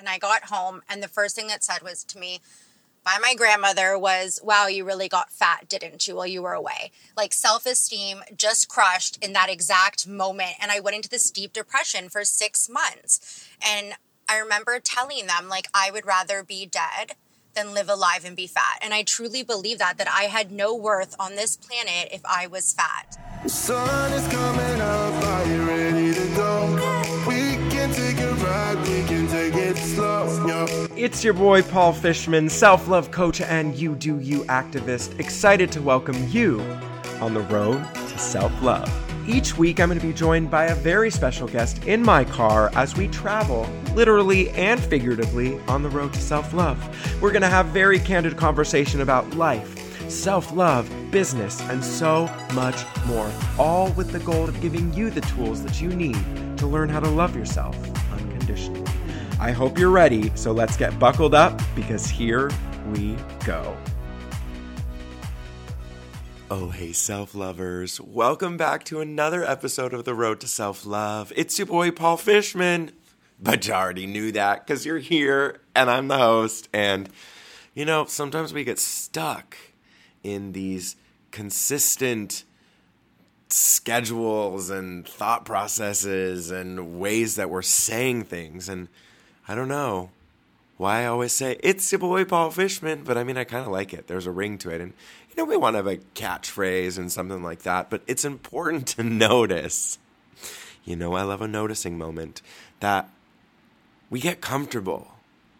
And I got home, and the first thing that said was to me, by my grandmother was, Wow, you really got fat, didn't you, while you were away? Like self esteem just crushed in that exact moment. And I went into this deep depression for six months. And I remember telling them, like, I would rather be dead than live alive and be fat. And I truly believe that, that I had no worth on this planet if I was fat. It's your boy Paul Fishman, self love coach and you do you activist, excited to welcome you on the road to self love. Each week, I'm going to be joined by a very special guest in my car as we travel, literally and figuratively, on the road to self love. We're going to have very candid conversation about life, self love, business, and so much more, all with the goal of giving you the tools that you need to learn how to love yourself. I hope you're ready, so let's get buckled up because here we go. Oh, hey, self lovers. Welcome back to another episode of The Road to Self Love. It's your boy, Paul Fishman. But you already knew that because you're here and I'm the host. And, you know, sometimes we get stuck in these consistent schedules and thought processes and ways that we're saying things. And I don't know why I always say it's your boy Paul Fishman, but I mean, I kind of like it. There's a ring to it. And you know, we want to have a catchphrase and something like that, but it's important to notice. You know, I love a noticing moment that we get comfortable.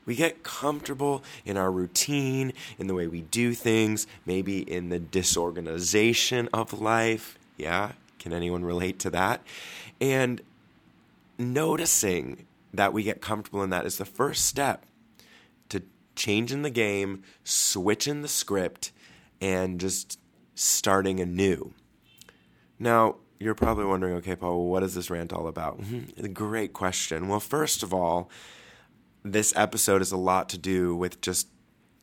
We get comfortable in our routine, in the way we do things, maybe in the disorganization of life. Yeah, can anyone relate to that? And noticing that we get comfortable in that is the first step to changing the game, switching the script, and just starting anew. Now, you're probably wondering, okay, Paul, what is this rant all about? Great question. Well, first of all, this episode is a lot to do with just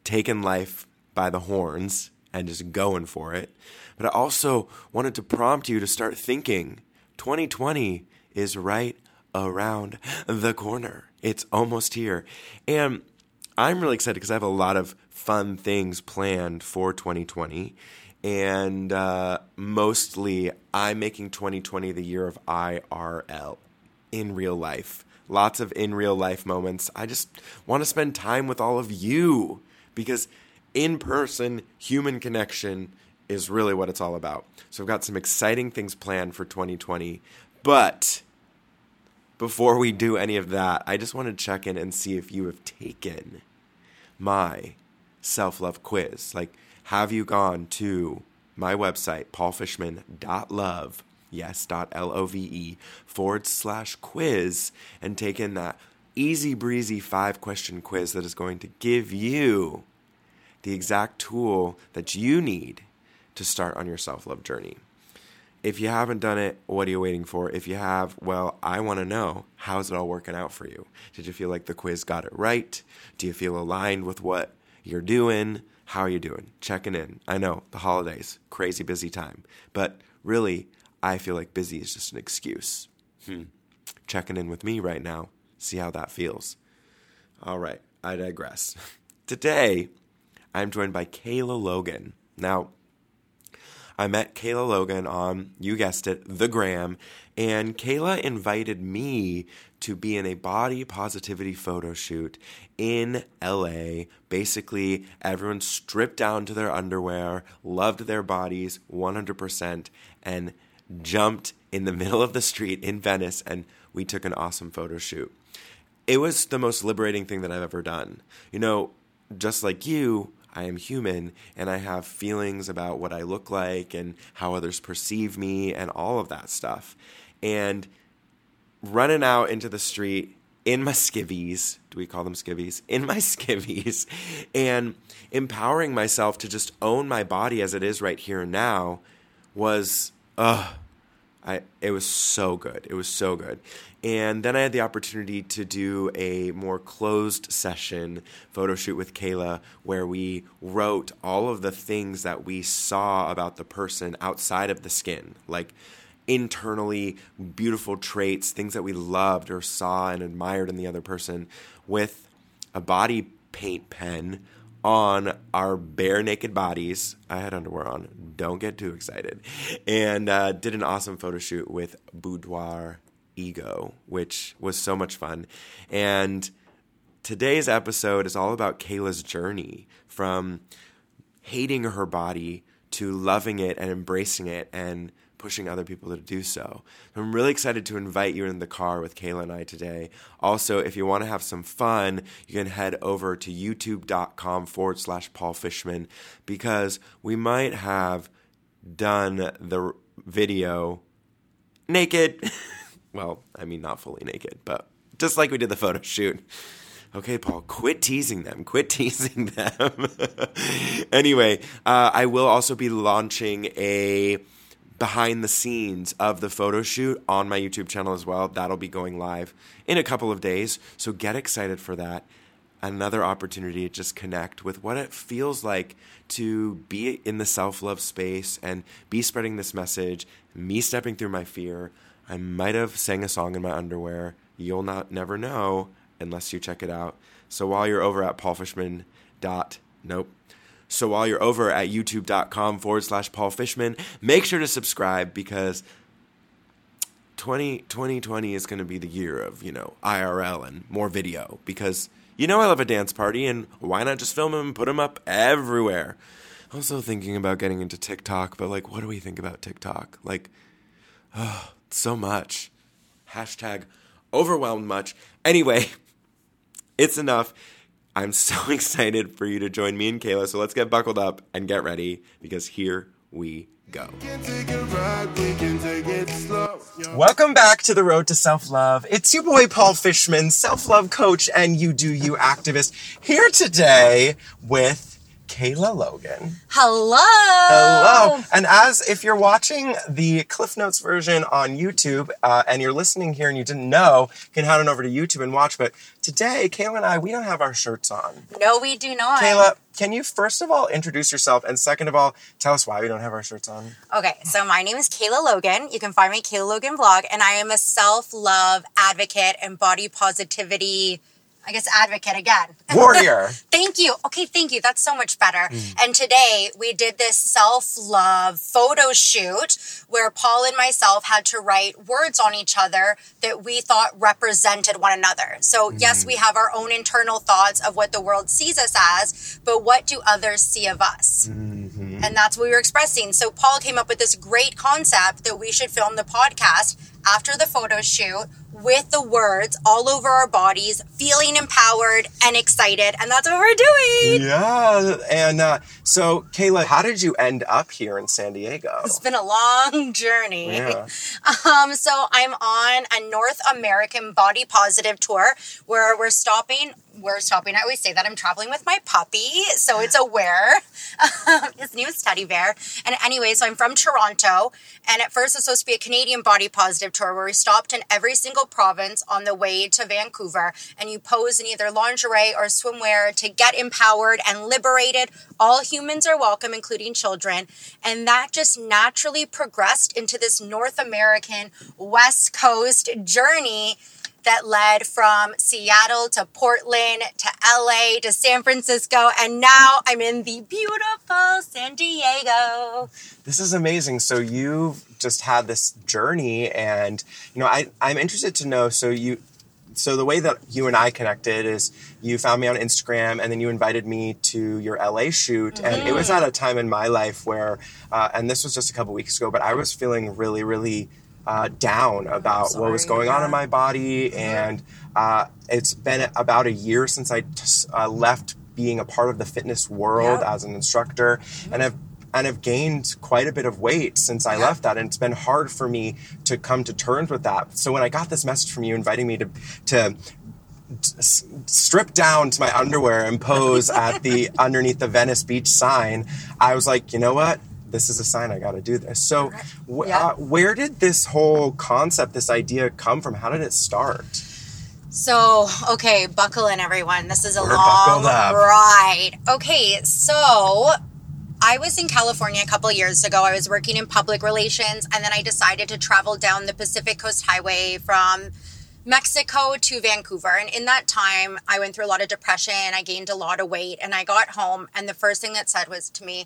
taking life by the horns and just going for it. But I also wanted to prompt you to start thinking 2020 is right around the corner. It's almost here. And I'm really excited because I have a lot of fun things planned for 2020. And uh, mostly, I'm making 2020 the year of IRL in real life. Lots of in real life moments. I just want to spend time with all of you because in person, human connection is really what it's all about. So I've got some exciting things planned for 2020. But before we do any of that, I just want to check in and see if you have taken my self love quiz. Like, have you gone to my website, paulfishman.love, yes, dot L O V E, forward slash quiz, and taken that easy breezy five question quiz that is going to give you the exact tool that you need to start on your self love journey. If you haven't done it, what are you waiting for? If you have, well, I want to know how's it all working out for you? Did you feel like the quiz got it right? Do you feel aligned with what you're doing. How are you doing? Checking in. I know the holidays, crazy busy time, but really, I feel like busy is just an excuse. Hmm. Checking in with me right now. See how that feels. All right, I digress. Today, I'm joined by Kayla Logan. Now, I met Kayla Logan on, you guessed it, The Gram, and Kayla invited me to be in a body positivity photo shoot in LA. Basically, everyone stripped down to their underwear, loved their bodies 100%, and jumped in the middle of the street in Venice, and we took an awesome photo shoot. It was the most liberating thing that I've ever done. You know, just like you, I am human and I have feelings about what I look like and how others perceive me and all of that stuff. And running out into the street in my skivvies, do we call them skivvies? In my skivvies, and empowering myself to just own my body as it is right here and now was, uh, I, it was so good. It was so good. And then I had the opportunity to do a more closed session photo shoot with Kayla where we wrote all of the things that we saw about the person outside of the skin. Like internally beautiful traits, things that we loved or saw and admired in the other person with a body paint pen on our bare naked bodies. I had underwear on. Don't get too excited. And uh, did an awesome photo shoot with Boudoir Ego, which was so much fun. And today's episode is all about Kayla's journey from hating her body to loving it and embracing it and pushing other people to do so. I'm really excited to invite you in the car with Kayla and I today. Also, if you want to have some fun, you can head over to youtube.com forward slash Paul Fishman because we might have done the video naked. well, I mean, not fully naked, but just like we did the photo shoot. Okay, Paul, quit teasing them. Quit teasing them. anyway, uh, I will also be launching a behind the scenes of the photo shoot on my YouTube channel as well. That'll be going live in a couple of days. So get excited for that. Another opportunity to just connect with what it feels like to be in the self love space and be spreading this message, me stepping through my fear. I might have sang a song in my underwear. You'll not never know unless you check it out. So while you're over at paulfishman dot nope so while you're over at youtube.com forward slash Paul Fishman, make sure to subscribe because 20, 2020 is going to be the year of, you know, IRL and more video because you know I love a dance party and why not just film them and put them up everywhere? Also thinking about getting into TikTok, but like, what do we think about TikTok? Like, oh, so much. Hashtag overwhelmed much. Anyway, it's enough. I'm so excited for you to join me and Kayla. So let's get buckled up and get ready because here we go. Welcome back to the road to self love. It's your boy Paul Fishman, self love coach and you do you activist, here today with Kayla Logan. Hello. Hello. And as if you're watching the Cliff Notes version on YouTube uh, and you're listening here and you didn't know, you can head on over to YouTube and watch. But today, Kayla and I, we don't have our shirts on. No, we do not. Kayla, can you first of all introduce yourself and second of all, tell us why we don't have our shirts on? Okay, so my name is Kayla Logan. You can find me Kayla Logan Blog, and I am a self love advocate and body positivity I guess advocate again. Warrior. thank you. Okay, thank you. That's so much better. Mm. And today we did this self love photo shoot where Paul and myself had to write words on each other that we thought represented one another. So, mm. yes, we have our own internal thoughts of what the world sees us as, but what do others see of us? Mm-hmm. And that's what we were expressing. So, Paul came up with this great concept that we should film the podcast after the photo shoot with the words all over our bodies, feeling empowered and excited. And that's what we're doing. Yeah. And uh, so, Kayla, how did you end up here in San Diego? It's been a long journey. Yeah. Um, so, I'm on a North American body positive tour where we're stopping we're stopping. I always say that I'm traveling with my puppy, so it's aware. His name is Teddy Bear. And anyway, so I'm from Toronto, and at first it's supposed to be a Canadian body positive tour where we stopped in every single province on the way to Vancouver, and you pose in either lingerie or swimwear to get empowered and liberated. All humans are welcome, including children, and that just naturally progressed into this North American West Coast journey that led from Seattle to Portland to LA to San Francisco, and now I'm in the beautiful San Diego. This is amazing. So you've just had this journey, and you know, I, I'm interested to know. So you so the way that you and I connected is you found me on Instagram and then you invited me to your LA shoot. Mm-hmm. And it was at a time in my life where, uh, and this was just a couple weeks ago, but I was feeling really, really uh, down about what was going on in my body. And uh, it's been about a year since I t- uh, left being a part of the fitness world yep. as an instructor. Mm-hmm. And I've and have gained quite a bit of weight since I left that, and it's been hard for me to come to terms with that. So when I got this message from you inviting me to to strip down to my underwear and pose at the underneath the Venice Beach sign, I was like, you know what? this is a sign I got to do this. So, wh- yeah. uh, where did this whole concept, this idea come from? How did it start? So, okay, buckle in, everyone. This is a We're long ride. Okay, so I was in California a couple years ago. I was working in public relations, and then I decided to travel down the Pacific Coast Highway from Mexico to Vancouver. And in that time, I went through a lot of depression. I gained a lot of weight, and I got home, and the first thing that said was to me,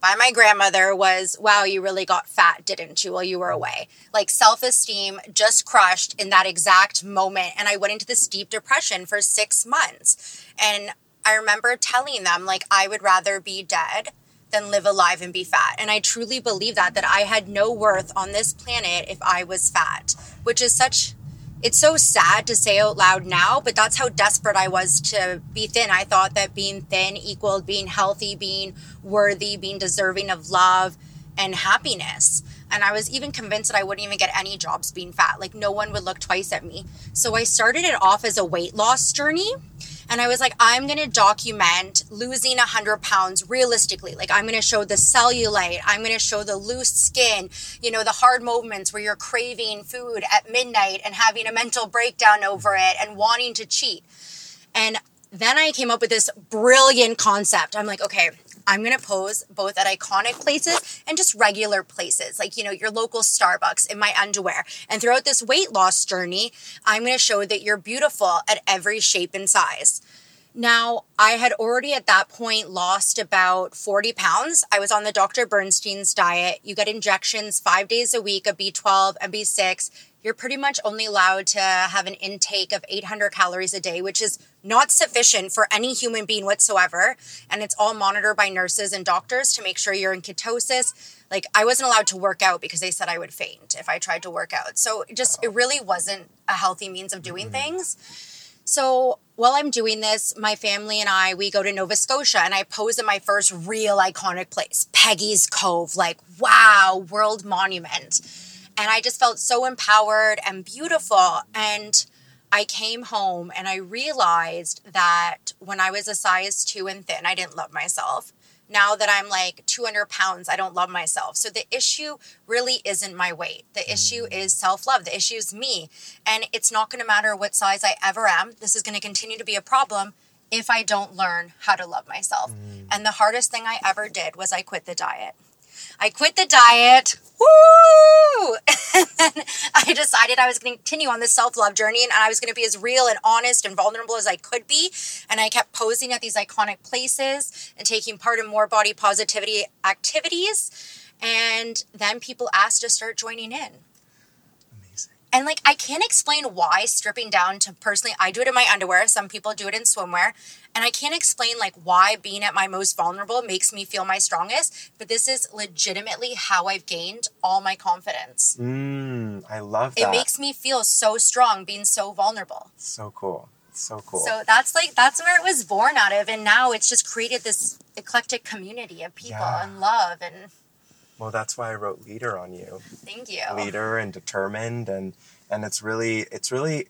by my grandmother was, Wow, you really got fat, didn't you, while you were away? Like self esteem just crushed in that exact moment. And I went into this deep depression for six months. And I remember telling them, like, I would rather be dead than live alive and be fat. And I truly believe that, that I had no worth on this planet if I was fat, which is such, it's so sad to say out loud now, but that's how desperate I was to be thin. I thought that being thin equaled being healthy, being worthy, being deserving of love and happiness. And I was even convinced that I wouldn't even get any jobs being fat. Like no one would look twice at me. So I started it off as a weight loss journey. And I was like, I'm going to document losing 100 pounds realistically. Like, I'm going to show the cellulite. I'm going to show the loose skin, you know, the hard moments where you're craving food at midnight and having a mental breakdown over it and wanting to cheat. And then I came up with this brilliant concept. I'm like, okay, I'm going to pose both at iconic places and just regular places, like, you know, your local Starbucks in my underwear. And throughout this weight loss journey, I'm going to show that you're beautiful at every shape and size. Now, I had already at that point lost about 40 pounds. I was on the Dr. Bernstein's diet. You get injections five days a week of B12 and B6 you're pretty much only allowed to have an intake of 800 calories a day, which is not sufficient for any human being whatsoever. And it's all monitored by nurses and doctors to make sure you're in ketosis. Like, I wasn't allowed to work out because they said I would faint if I tried to work out. So, it just, it really wasn't a healthy means of doing mm-hmm. things. So, while I'm doing this, my family and I, we go to Nova Scotia and I pose in my first real iconic place, Peggy's Cove. Like, wow, world monument and I just felt so empowered and beautiful. And I came home and I realized that when I was a size two and thin, I didn't love myself. Now that I'm like 200 pounds, I don't love myself. So the issue really isn't my weight. The issue mm. is self love. The issue is me. And it's not going to matter what size I ever am. This is going to continue to be a problem if I don't learn how to love myself. Mm. And the hardest thing I ever did was I quit the diet. I quit the diet. Woo! and then I decided I was going to continue on this self love journey and I was going to be as real and honest and vulnerable as I could be. And I kept posing at these iconic places and taking part in more body positivity activities. And then people asked to start joining in. And like, I can't explain why stripping down to personally, I do it in my underwear. Some people do it in swimwear. And I can't explain like why being at my most vulnerable makes me feel my strongest. But this is legitimately how I've gained all my confidence. Mm, I love that. It makes me feel so strong being so vulnerable. So cool. So cool. So that's like, that's where it was born out of. And now it's just created this eclectic community of people yeah. and love and well, that's why I wrote leader on you. Thank you. Leader and determined and and it's really it's really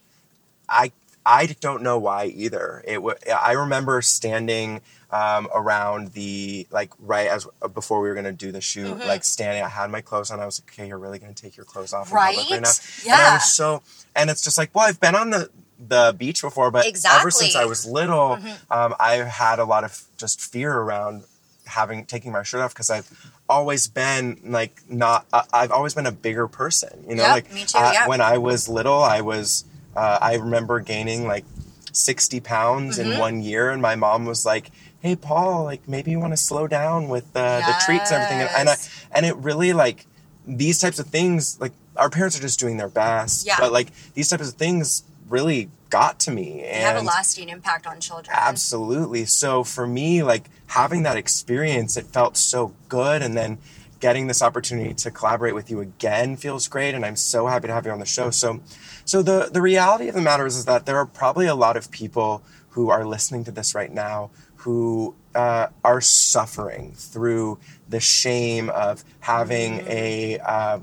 I I don't know why either. It w- I remember standing um, around the like right as uh, before we were gonna do the shoot, mm-hmm. like standing. I had my clothes on. I was like, okay, you're really gonna take your clothes off right? right now? Yeah. And I was so, and it's just like, well, I've been on the the beach before, but exactly. ever since I was little, mm-hmm. um, I've had a lot of just fear around having taking my shirt off because I've always been like not uh, I've always been a bigger person you know yep, like me too, uh, when I was little I was uh, I remember gaining like 60 pounds mm-hmm. in one year and my mom was like hey Paul like maybe you want to slow down with yes. the treats and everything and, and I and it really like these types of things like our parents are just doing their best yeah. but like these types of things really got to me and have a lasting impact on children. Absolutely. So for me like having that experience it felt so good and then getting this opportunity to collaborate with you again feels great and i'm so happy to have you on the show. So so the the reality of the matter is, is that there are probably a lot of people who are listening to this right now who uh, are suffering through the shame of having mm-hmm. a uh,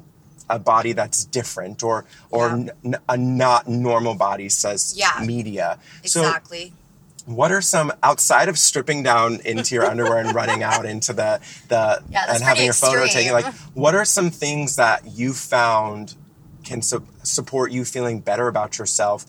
a body that's different or or yeah. n- a not normal body says yeah. media. Exactly. So what are some outside of stripping down into your underwear and running out into the the yeah, and having your photo taken like what are some things that you found can su- support you feeling better about yourself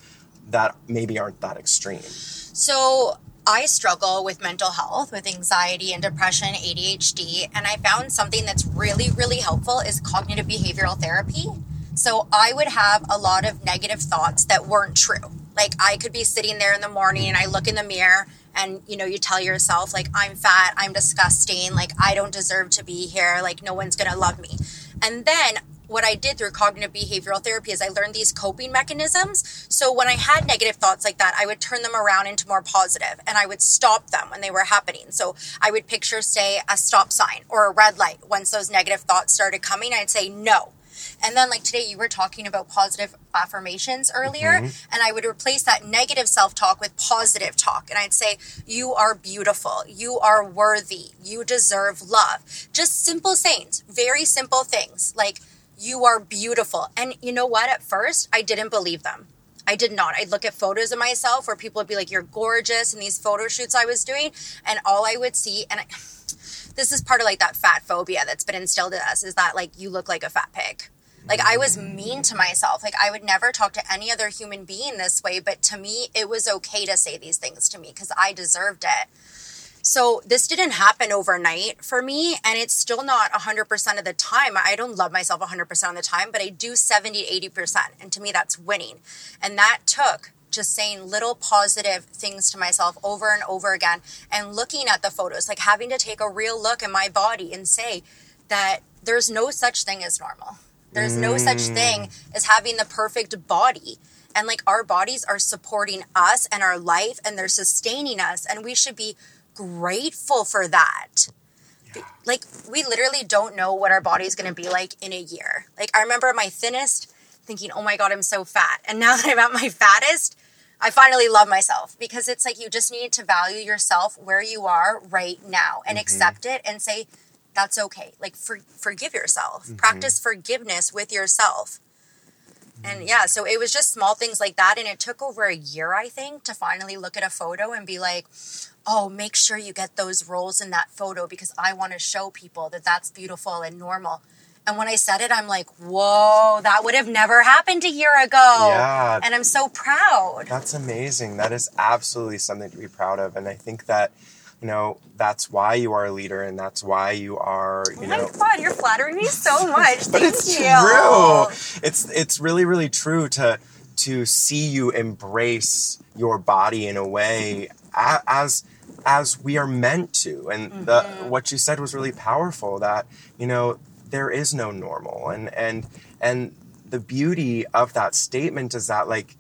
that maybe aren't that extreme? So I struggle with mental health, with anxiety and depression, ADHD, and I found something that's really, really helpful is cognitive behavioral therapy. So I would have a lot of negative thoughts that weren't true. Like I could be sitting there in the morning and I look in the mirror and you know you tell yourself like I'm fat, I'm disgusting, like I don't deserve to be here, like no one's going to love me. And then what I did through cognitive behavioral therapy is I learned these coping mechanisms. So when I had negative thoughts like that, I would turn them around into more positive and I would stop them when they were happening. So I would picture, say, a stop sign or a red light. Once those negative thoughts started coming, I'd say, no. And then, like today, you were talking about positive affirmations earlier, mm-hmm. and I would replace that negative self talk with positive talk. And I'd say, You are beautiful. You are worthy. You deserve love. Just simple sayings, very simple things like, you are beautiful. And you know what? At first, I didn't believe them. I did not. I'd look at photos of myself where people would be like, You're gorgeous, and these photo shoots I was doing. And all I would see, and I, this is part of like that fat phobia that's been instilled in us, is that like you look like a fat pig. Like I was mean to myself. Like I would never talk to any other human being this way, but to me, it was okay to say these things to me because I deserved it. So this didn't happen overnight for me, and it's still not 100% of the time. I don't love myself 100% of the time, but I do 70 80%. And to me, that's winning. And that took just saying little positive things to myself over and over again and looking at the photos, like having to take a real look at my body and say that there's no such thing as normal. There's mm. no such mm. thing as having the perfect body. And like our bodies are supporting us and our life and they're sustaining us. And we should be grateful for that. Yeah. Like, we literally don't know what our body is going to be like in a year. Like, I remember my thinnest thinking, oh my God, I'm so fat. And now that I'm at my fattest, I finally love myself because it's like you just need to value yourself where you are right now and mm-hmm. accept it and say, that's okay. Like, for, forgive yourself, mm-hmm. practice forgiveness with yourself. And mm-hmm. yeah, so it was just small things like that. And it took over a year, I think, to finally look at a photo and be like, oh, make sure you get those rolls in that photo because I want to show people that that's beautiful and normal. And when I said it, I'm like, whoa, that would have never happened a year ago. Yeah. And I'm so proud. That's amazing. That is absolutely something to be proud of. And I think that, you know, that's why you are a leader and that's why you are, you oh know. God, you're flattering me so much. but Thank it's you. true. It's it's really, really true to to see you embrace your body in a way as as we are meant to. And mm-hmm. the, what you said was really powerful that, you know, there is no normal. And, and, and the beauty of that statement is that, like,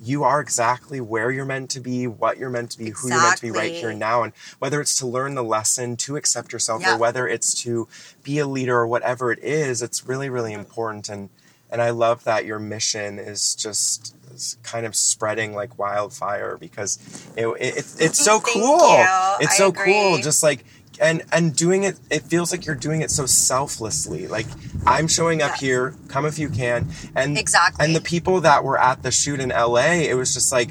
you are exactly where you're meant to be, what you're meant to be, exactly. who you're meant to be right here now. And whether it's to learn the lesson, to accept yourself, or whether it's to be a leader or whatever it is, it's really, really important. And and I love that your mission is just kind of spreading like wildfire because it, it, it's so cool. You. It's I so agree. cool. Just like and and doing it it feels like you're doing it so selflessly like i'm showing up yeah. here come if you can and exactly and the people that were at the shoot in la it was just like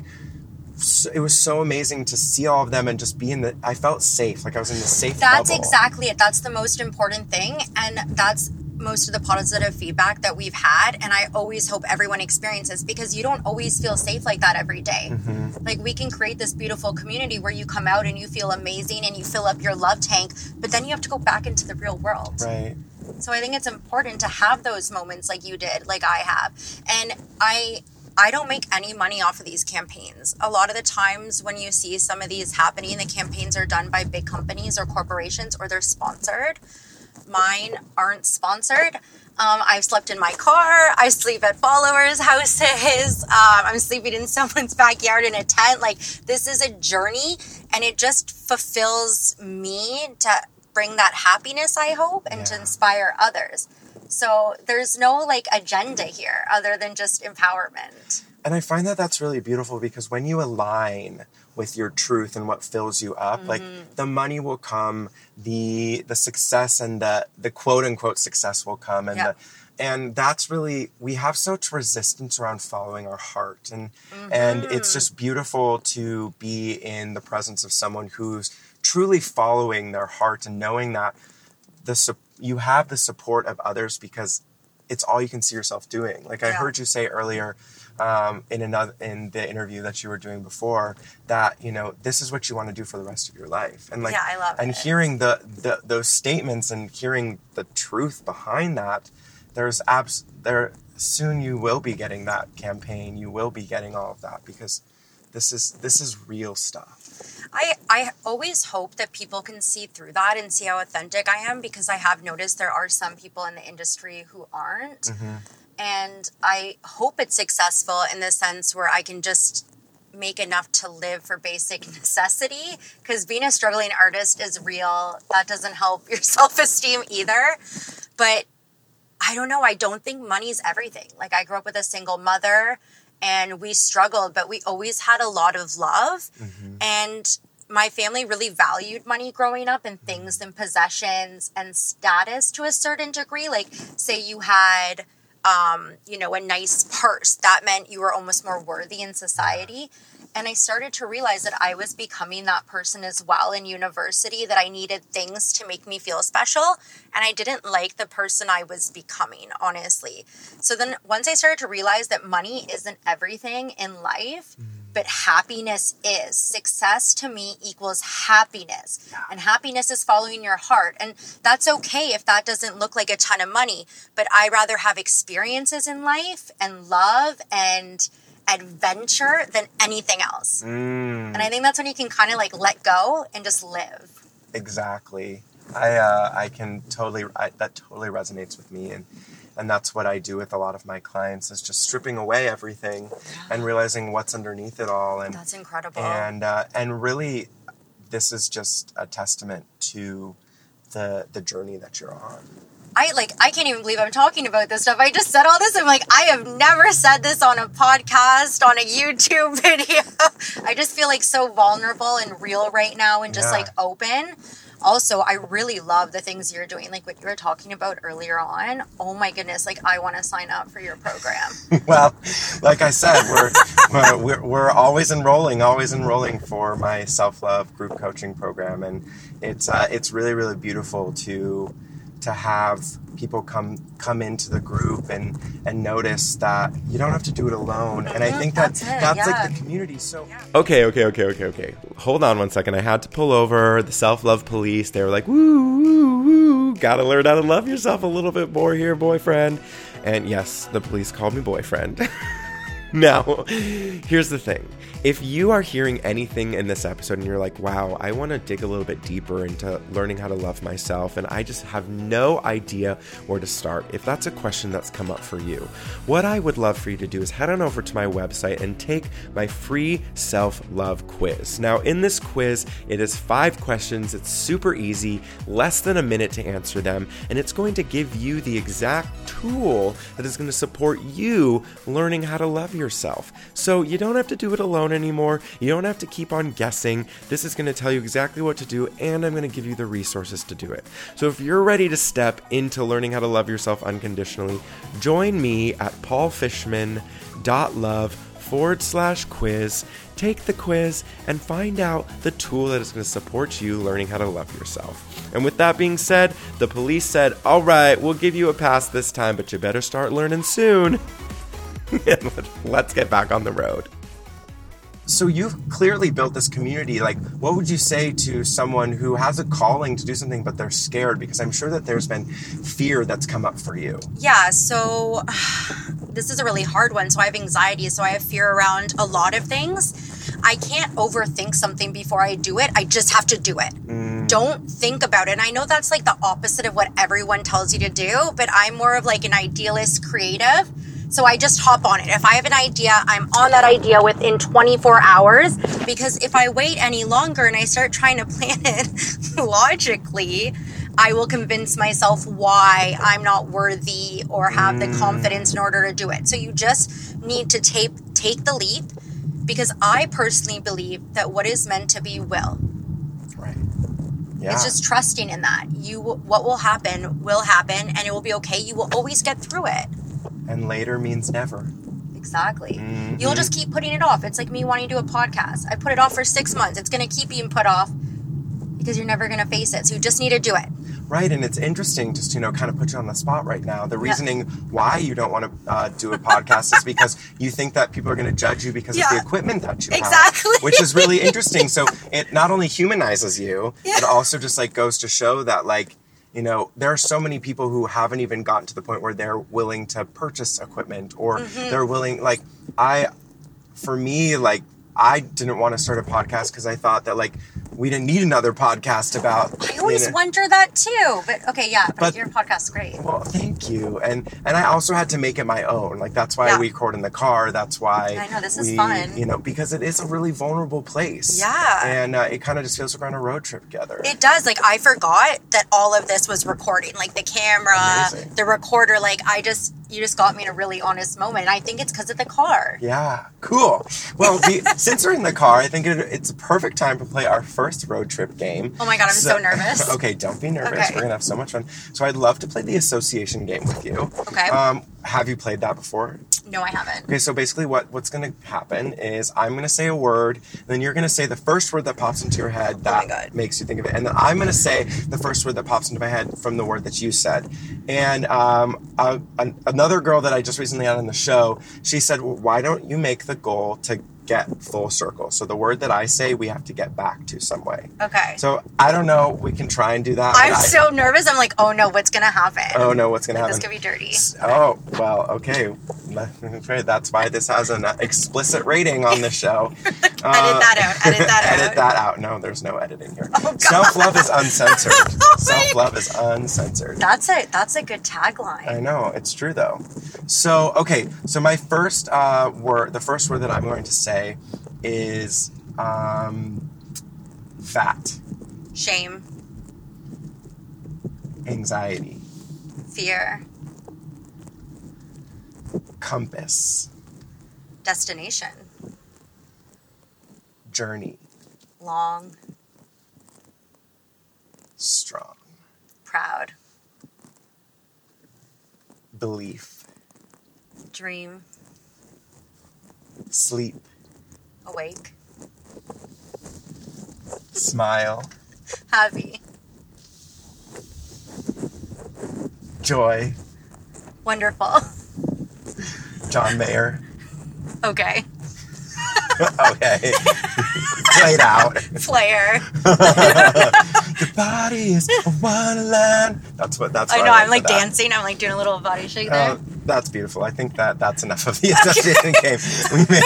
it was so amazing to see all of them and just be in the i felt safe like i was in the safe that's bubble. exactly it that's the most important thing and that's most of the positive feedback that we've had and i always hope everyone experiences because you don't always feel safe like that every day. Mm-hmm. like we can create this beautiful community where you come out and you feel amazing and you fill up your love tank but then you have to go back into the real world right so i think it's important to have those moments like you did like i have and i I don't make any money off of these campaigns. A lot of the times when you see some of these happening, the campaigns are done by big companies or corporations or they're sponsored mine aren't sponsored. Um, I've slept in my car. I sleep at followers' houses. Um, I'm sleeping in someone's backyard in a tent. Like, this is a journey, and it just fulfills me to bring that happiness, I hope, and yeah. to inspire others. So, there's no like agenda here other than just empowerment. And I find that that's really beautiful because when you align with your truth and what fills you up mm-hmm. like the money will come the the success and the the quote unquote success will come and the and that's really we have such resistance around following our heart and mm-hmm. and it's just beautiful to be in the presence of someone who's truly following their heart and knowing that the you have the support of others because it's all you can see yourself doing like i heard you say earlier um, in another in the interview that you were doing before that you know this is what you want to do for the rest of your life and like Yeah, I love and it. hearing the, the those statements and hearing the truth behind that there's abs there soon you will be getting that campaign you will be getting all of that because this is this is real stuff I, I always hope that people can see through that and see how authentic I am because I have noticed there are some people in the industry who aren't. Mm-hmm. And I hope it's successful in the sense where I can just make enough to live for basic necessity because being a struggling artist is real. That doesn't help your self esteem either. But I don't know. I don't think money's everything. Like, I grew up with a single mother and we struggled, but we always had a lot of love. Mm-hmm. And my family really valued money growing up and things mm-hmm. and possessions and status to a certain degree. Like, say you had, um, you know, a nice purse, that meant you were almost more worthy in society. And I started to realize that I was becoming that person as well in university, that I needed things to make me feel special. And I didn't like the person I was becoming, honestly. So then once I started to realize that money isn't everything in life, but happiness is. Success to me equals happiness. And happiness is following your heart. And that's okay if that doesn't look like a ton of money, but I rather have experiences in life and love and adventure than anything else. Mm, And I think that's when you can kind of like let go and just live. exactly i uh, i can totally I, that totally resonates with me and and that's what i do with a lot of my clients is just stripping away everything and realizing what's underneath it all and That's incredible. and uh, and really this is just a testament to the the journey that you're on I like I can't even believe I'm talking about this stuff. I just said all this. I'm like, I have never said this on a podcast, on a YouTube video. I just feel like so vulnerable and real right now and just Yeah. like open. Also, I really love the things you're doing, like what you were talking about earlier on. Oh my goodness, like I want to sign up for your program. well, like I said, we're, we're we're always enrolling, always enrolling for my self love group coaching program, and it's uh, it's really really beautiful to to have people come come into the group and and notice that you don't have to do it alone. And I uh-huh. think that That's it, that's yeah. like the community. So Okay, okay, okay, okay, okay. Hold on one second. I had to pull over the self love police. They were like, woo, woo, woo. Gotta learn how to love yourself a little bit more here, boyfriend. And yes, the police called me boyfriend. now, here's the thing. If you are hearing anything in this episode and you're like, wow, I want to dig a little bit deeper into learning how to love myself, and I just have no idea where to start, if that's a question that's come up for you, what I would love for you to do is head on over to my website and take my free self love quiz. Now, in this quiz, it is five questions. It's super easy, less than a minute to answer them, and it's going to give you the exact tool that is going to support you learning how to love yourself. So you don't have to do it alone anymore. You don't have to keep on guessing. This is going to tell you exactly what to do, and I'm going to give you the resources to do it. So if you're ready to step into learning how to love yourself unconditionally, join me at paulfishman.love forward slash quiz. Take the quiz and find out the tool that is going to support you learning how to love yourself. And with that being said, the police said, All right, we'll give you a pass this time, but you better start learning soon. let's get back on the road. So you've clearly built this community like what would you say to someone who has a calling to do something but they're scared because i'm sure that there's been fear that's come up for you Yeah, so this is a really hard one. So I have anxiety, so I have fear around a lot of things. I can't overthink something before I do it. I just have to do it. Mm. Don't think about it. And I know that's like the opposite of what everyone tells you to do, but I'm more of like an idealist creative. So I just hop on it. If I have an idea, I'm on that idea within 24 hours because if I wait any longer and I start trying to plan it logically, I will convince myself why I'm not worthy or have the mm. confidence in order to do it. So you just need to take take the leap because I personally believe that what is meant to be will. right yeah It's just trusting in that. You what will happen will happen and it will be okay. You will always get through it. And later means never Exactly. You'll just keep putting it off. It's like me wanting to do a podcast. I put it off for 6 months. It's going to keep being put off because you're never going to face it. So you just need to do it. Right, and it's interesting just you know kind of put you on the spot right now. The reasoning why you don't want to uh, do a podcast is because you think that people are going to judge you because of the equipment that you have. Exactly. have, which is really interesting. So it not only humanizes you, Yeah. it also just like goes to show that like you know there are so many people who haven't even gotten to the point where they're willing to purchase equipment or Mm-hmm. they're willing like I for me, like I didn't want to start a podcast because I thought that like we didn't need another podcast about. I always you know- wonder that too. But okay, yeah, but, But- your podcast's great. Well, thank you, and and I also had to make it my own. Like that's why Yeah. we record in the car. That's why I know, this is we, fun. You know, because it is a really vulnerable place. Yeah. and uh, it kind of just feels like we're on a road trip together. It does. Like I forgot that all of this was recording. Like the camera, Amazing. the recorder. Like I just, you just got me in a really honest moment. And I think it's because of the car. Yeah, cool. Well, we, since we're in the car, I think it, it's a perfect time to play our first road trip game. Oh my God, I'm so nervous. okay, don't be nervous. Okay. We're gonna have so much fun. So I'd love to play the association game with you. Okay. Um, have you played that before? No, I haven't. Okay, so basically, what what's going to happen is I'm going to say a word, and then you're going to say the first word that pops into your head Oh that God. makes you think of it, and then I'm going to say the first word that pops into my head from the word that you said. And um, an, another girl that I just recently had on the show, she said, well, "Why don't you make the goal to get full circle? So the word that I say, we have to get back to some way. Okay. So I don't know. We can try and do that. I'm but I- so nervous. I'm like, oh no, what's gonna happen? Oh no, what's going to Like, happen? this could be dirty. Oh, well, okay. That's why this has an explicit rating on the show. edit that out. Edit that out. Edit that out. No, there's no editing here. Oh, Self love is uncensored. Oh, Self love is uncensored. That's a that's a good tagline. I know, it's true though. So, okay, so my first uh, word, the first word that I'm going to say is um, fat, Shame, anxiety, fear, compass, destination, journey, long, strong, proud, belief, dream, sleep, awake, smile, happy, joy, wonderful. John Mayer. Okay. okay. Played out. Player. The body is a wonderland. That's what that's I know. I'm like for that. dancing. I'm like doing a little body shake there. Uh, that's beautiful. I think that that's enough of the association game. We made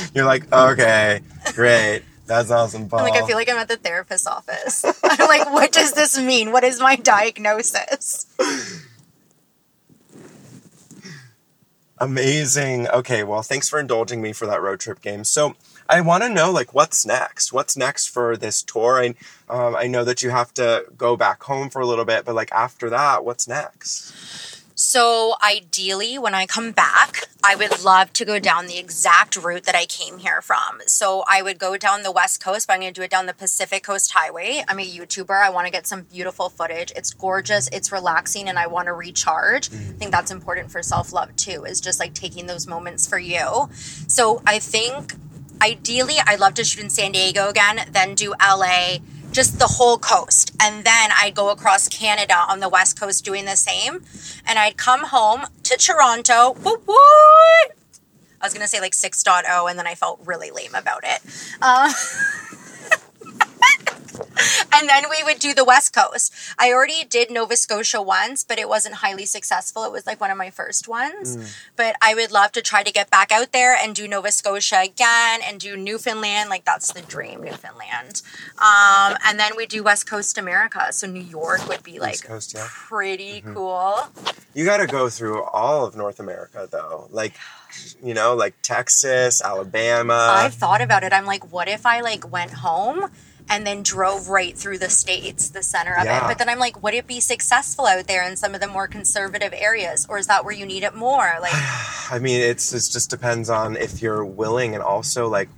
it. You're like, okay, great. That's awesome, Paul. I'm like, I feel like I'm at the therapist's office. I'm like, what does this mean? What is my diagnosis? Amazing. Okay, well, thanks for indulging me for that road trip game. So, I want to know, like, what's next? What's next for this tour? And um, I know that you have to go back home for a little bit, but like after that, what's next? So, ideally, when I come back, I would love to go down the exact route that I came here from. So, I would go down the West Coast, but I'm going to do it down the Pacific Coast Highway. I'm a YouTuber. I want to get some beautiful footage. It's gorgeous, it's relaxing, and I want to recharge. I mm-hmm. think that's important for self love too, is just like taking those moments for you. So, I think ideally, I'd love to shoot in San Diego again, then do LA, just the whole coast. And then I'd go across Canada on the West Coast doing the same. And I'd come home to Toronto. Woo woo! I was going to say like 6.0, and then I felt really lame about it. Uh, and then we would do the West Coast. I already did Nova Scotia once, but it wasn't highly successful. It was like one of my first ones. But I would love to try to get back out there and do Nova Scotia again and do Newfoundland. Like that's the dream, Newfoundland. Um, and then we do West Coast America. So New York would be like Coast, yeah. pretty cool. You got to go through all of North America, though. Like, you know, like Texas, Alabama. I've thought about it. I'm like, what if I like went home and then drove right through the states, the center of Yeah. it? But then I'm like, would it be successful out there in some of the more conservative areas, or is that where you need it more? Like, I mean, it's it just depends on if you're willing, and also like,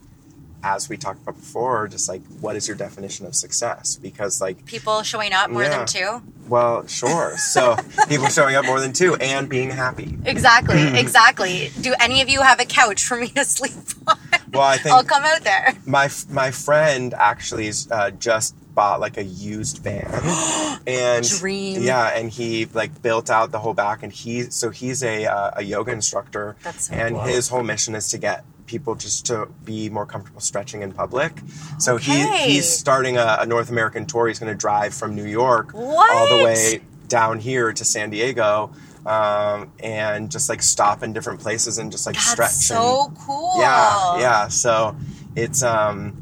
as we talked about before, just like what is your definition of success? Because like, people showing up more Yeah. than two. well, sure. So people showing up more than two and being happy. Exactly, exactly. Do any of you have a couch for me to sleep on? Well, I think I'll come out there. my my friend actually is, uh, just bought like a used van and Dream. yeah and he like built out the whole back and he so he's a uh, a yoga instructor That's so and cool. his whole mission is to get people just to be more comfortable stretching in public so Okay. he he's starting a, a north american tour he's going to drive from new york all the way down here to san diego um, and just like stop in different places and just like That's stretch so and, cool. yeah yeah so it's um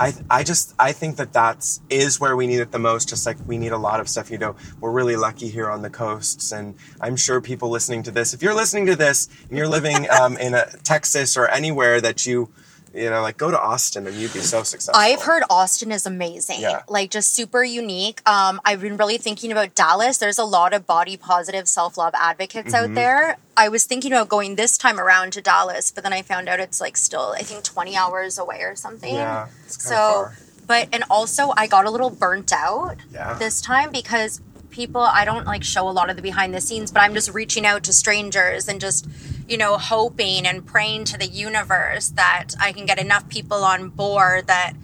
I, I just I think that that's is where we need it the most. Just like we need a lot of stuff. You know, we're really lucky here on the coasts, and I'm sure people listening to this, if you're listening to this and you're living um, in a, Texas or anywhere that you, you know, like go to Austin and you'd be so successful. I've heard Austin is amazing. Yeah. Like just super unique. Um, I've been really thinking about Dallas. There's a lot of body positive self love advocates Mm-hmm. out there. I was thinking about going this time around to Dallas, but then I found out it's like still I think 20 hours away or something. Yeah, so, but and also I got a little burnt out Yeah. this time because people I don't like show a lot of the behind the scenes, but I'm just reaching out to strangers and just you know hoping and praying to the universe that I can get enough people on board that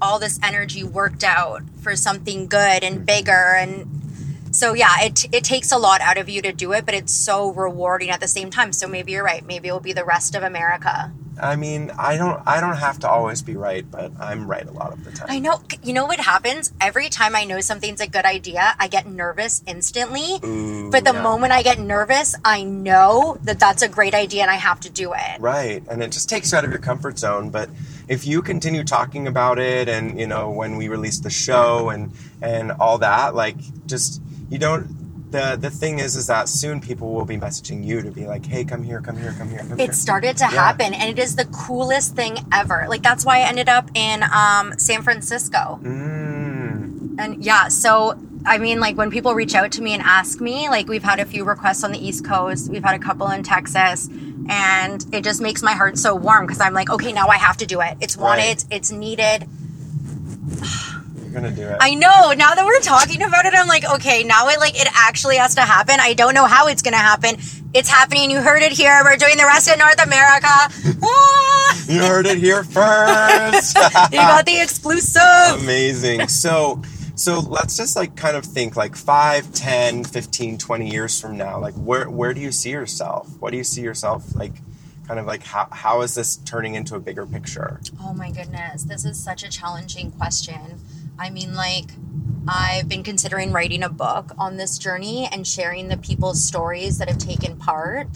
all this energy worked out for something good and hmm. bigger. And so yeah it it takes a lot out of you to do it but it's so rewarding at the same time. So maybe you're right. Maybe it'll be the rest of america I mean, I don't I don't have to always be right, but I'm right a lot of the time. I know. You know what happens? Every time I know something's a good idea, I get nervous instantly. Ooh, but the yeah. moment I get nervous, I know that that's a great idea and I have to do it. Right. And it just takes you out of your comfort zone. But if you continue talking about it and, you know, when we release the show and and all that, like just you don't the the thing is is that soon people will be messaging you to be like, hey, come here, come here, come here, come here. It started to Yeah. happen and it is the coolest thing ever. Like that's why I ended up in um, San Francisco. Mm. And yeah, so I mean, like when people reach out to me and ask me, like we've had a few requests on the East Coast, we've had a couple in Texas, and it just makes my heart so warm because I'm like, okay, now I have to do it. It's wanted, Right. it's needed. You're gonna do it. I know. Now that we're talking about it, I'm like, okay, now it like it actually has to happen. I don't know how it's gonna happen. It's happening. You heard it here. We're doing the rest of North America. You heard it here first. you got the exclusive. Amazing. So so let's just like kind of think like 5, 10, 15, 20 years from now. Like where where do you see yourself? What do you see yourself like kind of like how how is this turning into a bigger picture? Oh my goodness, this is such a challenging question. I mean, like, I've been considering writing a book on this journey and sharing the people's stories that have taken part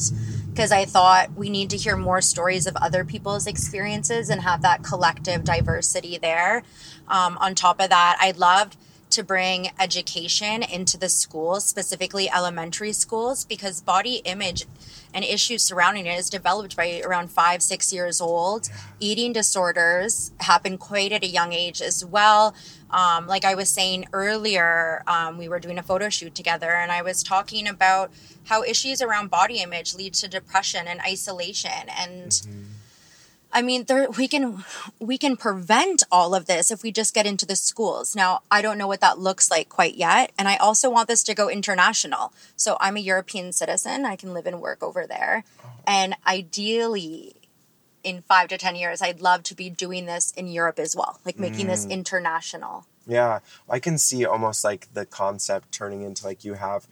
because I thought we need to hear more stories of other people's experiences and have that collective diversity there. Um, on top of that, I'd love to bring education into the schools, specifically elementary schools, because body image and issues surrounding it is developed by around five, six years old. Eating disorders happen quite at a young age as well. Um, like I was saying earlier, um, we were doing a photo shoot together, and I was talking about how issues around body image lead to depression and isolation and. I mean, there, we can we can prevent all of this if we just get into the schools. Now, I don't know what that looks like quite yet, and I also want this to go international. So, I'm a European citizen. I can live and work over there, oh. and ideally, in five to ten years, I'd love to be doing this in Europe as well, like making this mm. international. Yeah, I can see almost like the concept turning into like you have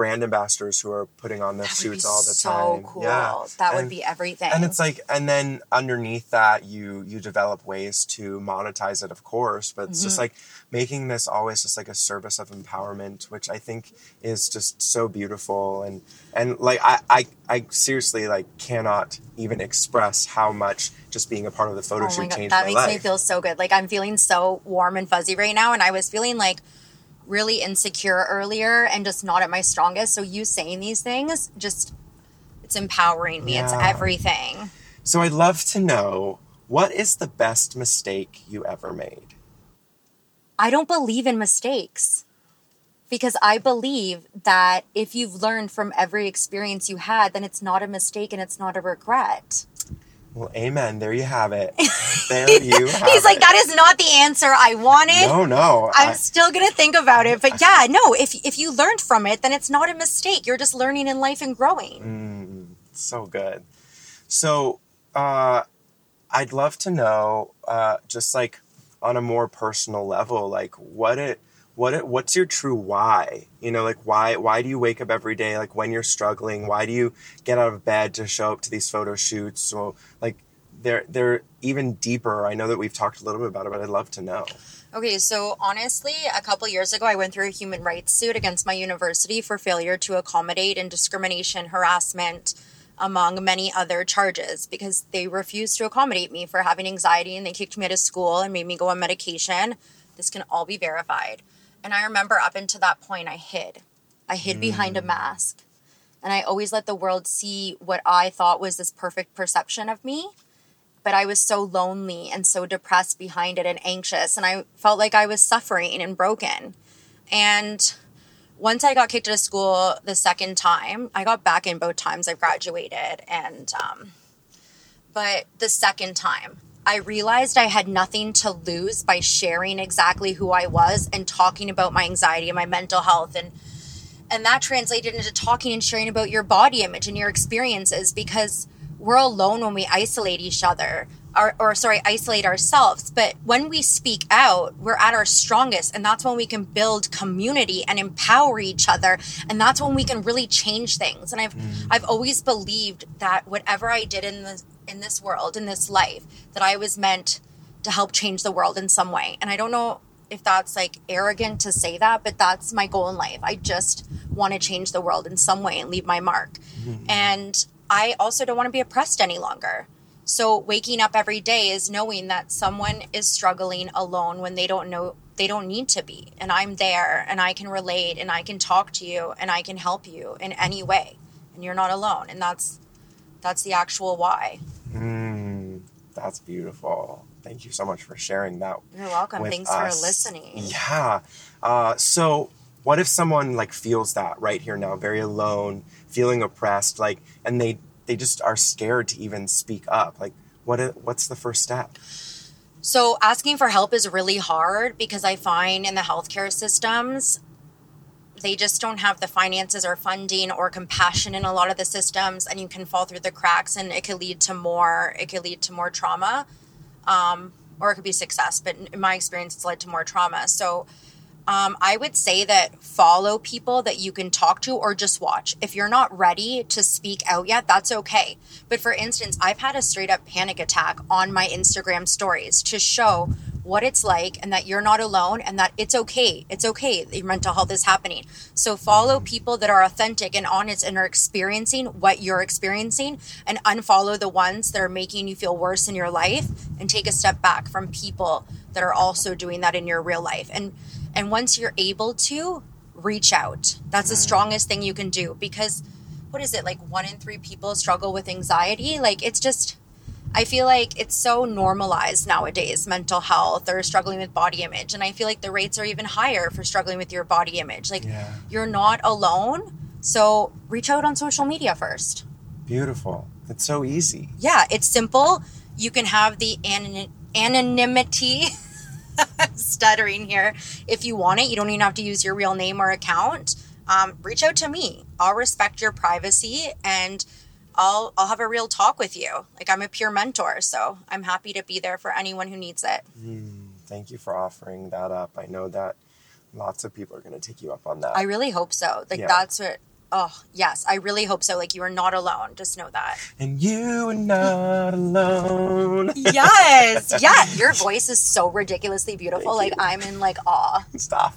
brand ambassadors who are putting on their That would be all the so time. cool. Yeah. That would be everything. and it's like and then underneath that you you develop ways to monetize it of course but it's just Mm-hmm. like making this always just like a service of empowerment which i think is just so beautiful and and like i i, I seriously like cannot even express how much just being a part of the photo Oh my shoot god, changed that my makes life me feel so good. Like I'm feeling so warm and fuzzy right now, and I was feeling like really insecure earlier and just not at my strongest. So you saying these things just it's empowering me. It's everything. so i'd love to know what is the best mistake you ever made I don't believe in mistakes because I believe that if you've learned from every experience you had, then it's not a mistake and it's not a regret. Well amen there you have it there you have He's like, it. that is not the answer I wanted. no no I'm I- still gonna think about it, but yeah, no. If if you learned from it, then it's not a mistake. You're just learning in life and growing. So good. So, uh, I'd love to know, uh, just like on a more personal level, like what it, what what's your true why? You know, like why, why do you wake up every day? Like when you're struggling, why do you get out of bed to show up to these photo shoots? So like they're, they're even deeper. I know that we've talked a little bit about it, but I'd love to know. Okay, so honestly, a couple years ago, I went through a human rights suit against my university for failure to accommodate and discrimination, harassment, among many other charges, because they refused to accommodate me for having anxiety and they kicked me out of school and made me go on medication. This can all be verified. And I remember up until that point, I hid. I hid mm. behind a mask. And I always let the world see what I thought was this perfect perception of me but I was so lonely and so depressed behind it and anxious. And I felt like I was suffering and broken. And once I got kicked out of school the second time, I got back in both times I graduated. And, um, but the second time, I realized I had nothing to lose by sharing exactly who I was and talking about my anxiety and my mental health. And and that translated into talking and sharing about your body image and your experiences because we're alone when we isolate each other or, or sorry isolate ourselves. But when we speak out we're at our strongest and that's when we can build community and empower each other and that's when we can really change things. And i've mm. i've always believed that whatever i did in this in this world in this life that i was meant to help change the world in some way and i don't know if that's like arrogant to say that but that's my goal in life i just want to change the world in some way and leave my mark mm. and I also don't want to be oppressed any longer. So waking up every day is knowing that someone is struggling alone when they don't know they don't need to be. And I'm there and I can relate and I can talk to you and I can help you in any way. And you're not alone. And that's that's the actual why. That's beautiful. Thank you so much for sharing that. You're welcome. Thanks us. for listening. Yeah. Uh, so what if someone like feels that right here now, very alone, feeling oppressed, like, and they they just are scared to even speak up? Like, what what's the first step? So asking for help is really hard because I find in the healthcare systems they just don't have the finances or funding or compassion in a lot of the systems and you can fall through the cracks and it could lead to more it could lead to more trauma um, or it could be success but in my experience it's led to more trauma so um, I would say that follow people that you can talk to or just watch. If you're not ready to speak out yet, that's okay. But for instance, I've had a straight up panic attack on my Instagram stories to show what it's like and that you're not alone and that it's okay. It's okay that your mental health is happening. So follow people that are authentic and honest and are experiencing what you're experiencing and unfollow the ones that are making you feel worse in your life and take a step back from people that are also doing that in your real life. And and once you're able to, reach out. That's the mm. strongest thing you can do because what is it like one in three people struggle with anxiety? Like it's just, I feel like it's so normalized nowadays, mental health or struggling with body image. And I feel like the rates are even higher for struggling with your body image. Like yeah. you're not alone. So reach out on social media first. Beautiful. It's so easy. Yeah, it's simple. You can have the an- anonymity stuttering here. If you want it, you don't even have to use your real name or account. Um, reach out to me. I'll respect your privacy and I'll I'll have a real talk with you. Like I'm a peer mentor, so I'm happy to be there for anyone who needs it. Mm, thank you for offering that up. I know that lots of people are going to take you up on that. I really hope so. Like yeah. that's what Oh, yes. I really hope so. Like, you are not alone. Just know that. And you are not alone. yes. Yeah. Your voice is so ridiculously beautiful. Thank like, you. I'm in like awe. Stop.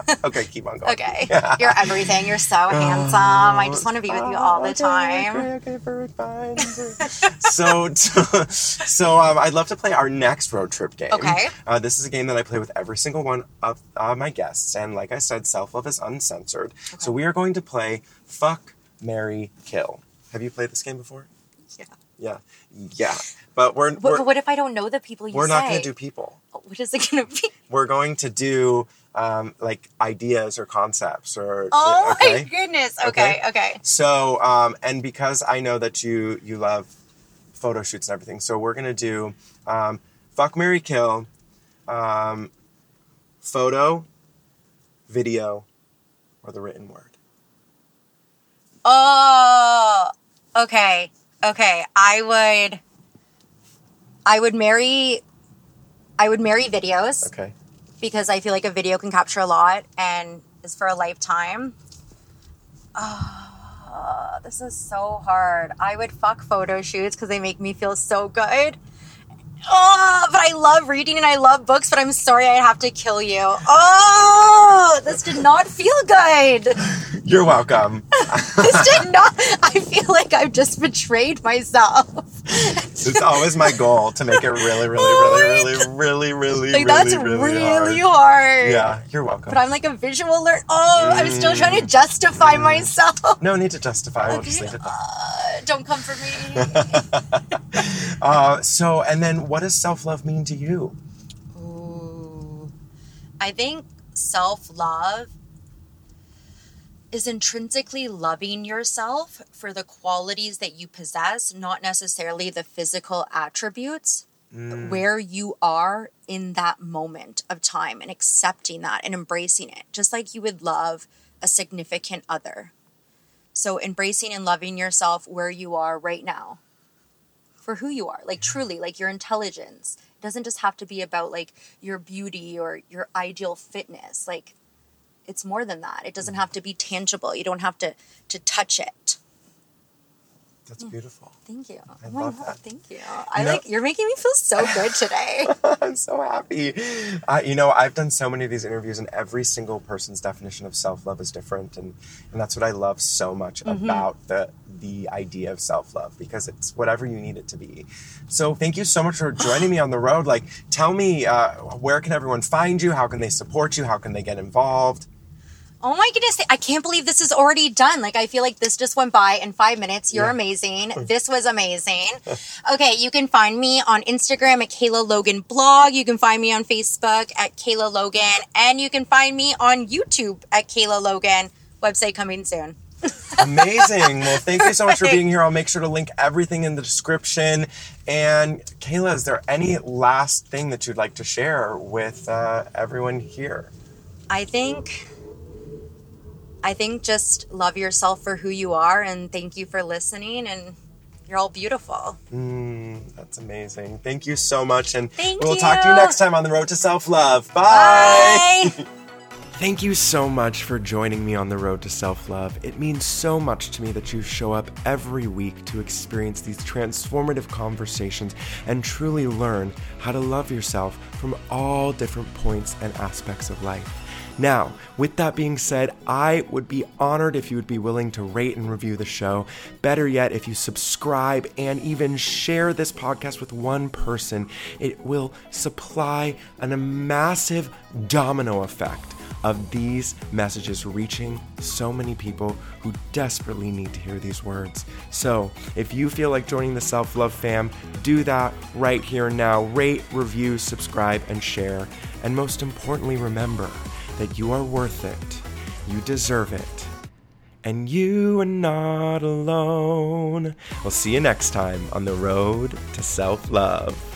okay, keep on going. Okay. You're everything. You're so handsome. I just want to be with you all the time. Okay, okay, perfect, fine. so, so, so um, I'd love to play our next road trip game. Okay. Uh, this is a game that I play with every single one of uh, my guests. And like I said, self love is uncensored. Okay. So we are going to play Fuck, Marry, Kill. Have you played this game before? Yeah. Yeah. Yeah. But we're, we're what, what if I don't know the people you We're say? not going to do people. What is it going to be? We're going to do um, like ideas or concepts or oh okay? my goodness okay okay, okay. so um, and because i know that you you love photo shoots and everything so we're gonna do um, fuck mary kill um, photo video or the written word oh okay okay i would I would marry. I would marry videos Okay. Because I feel like a video can capture a lot and is for a lifetime. Oh, this is so hard. I would fuck photo shoots because they make me feel so good. Oh, but I love reading and I love books, but I'm sorry I have to kill you. Oh, this did not feel good. You're welcome. This did not. I feel like I've just betrayed myself. it's always my goal to make it really, really, Oh really, really, really, really, Like, really, that's really, really, hard. hard. Yeah, you're welcome. But I'm like a visual learner. Oh, I'm still trying to justify myself. no need to justify. We'll just leave it. Uh, don't come for me. Uh, so, and then, what does self love mean to you? Ooh. I think self love is intrinsically loving yourself for the qualities that you possess, not necessarily the physical attributes. Mm. Where you are in that moment of time and accepting that and embracing it, just like you would love a significant other. So, embracing and loving yourself where you are right now for who you are, like truly, like your intelligence. It doesn't just have to be about like your beauty or your ideal fitness. Like it's more than that. It doesn't mm. have to be tangible. You don't have to to touch it. That's beautiful. Thank you. I oh my love god, that. thank you. I know- like you're making me feel so good today. I'm so happy. Uh, you know, I've done so many of these interviews, and every single person's definition of self love is different, and and that's what I love so much Mm-hmm. about the the idea of self love because it's whatever you need it to be. So thank you so much for joining me on the road. Like, tell me uh, where can everyone find you? How can they support you? How can they get involved? Oh my goodness, I can't believe this is already done. Like, I feel like this just went by in five minutes. You're Yeah. amazing. This was amazing. Okay, you can find me on Instagram at Kayla Logan Blog. You can find me on Facebook at Kayla Logan. And you can find me on YouTube at Kayla Logan. Website coming soon. Amazing. well, thank you so much for being here. I'll make sure to link everything in the description. And Kayla, is there any last thing that you'd like to share with uh, everyone here? I think. I think just love yourself for who you are and thank you for listening and you're all beautiful. Mm, that's amazing. Thank you so much. And Thank we'll talk to you you. next time on the road to self love. Bye. Bye. Thank you so much for joining me on the road to self love. It means so much to me that you show up every week to experience these transformative conversations and truly learn how to love yourself from all different points and aspects of life. Now, with that being said, I would be honored if you would be willing to rate and review the show. Better yet, if you subscribe and even share this podcast with one person, it will supply an, a massive domino effect of these messages reaching so many people who desperately need to hear these words. So, if you feel like joining the Self Love fam, do that right here now. Rate, review, subscribe, and share. And most importantly, remember that you are worth it, you deserve it, and you are not alone. We'll see you next time on the road to self love.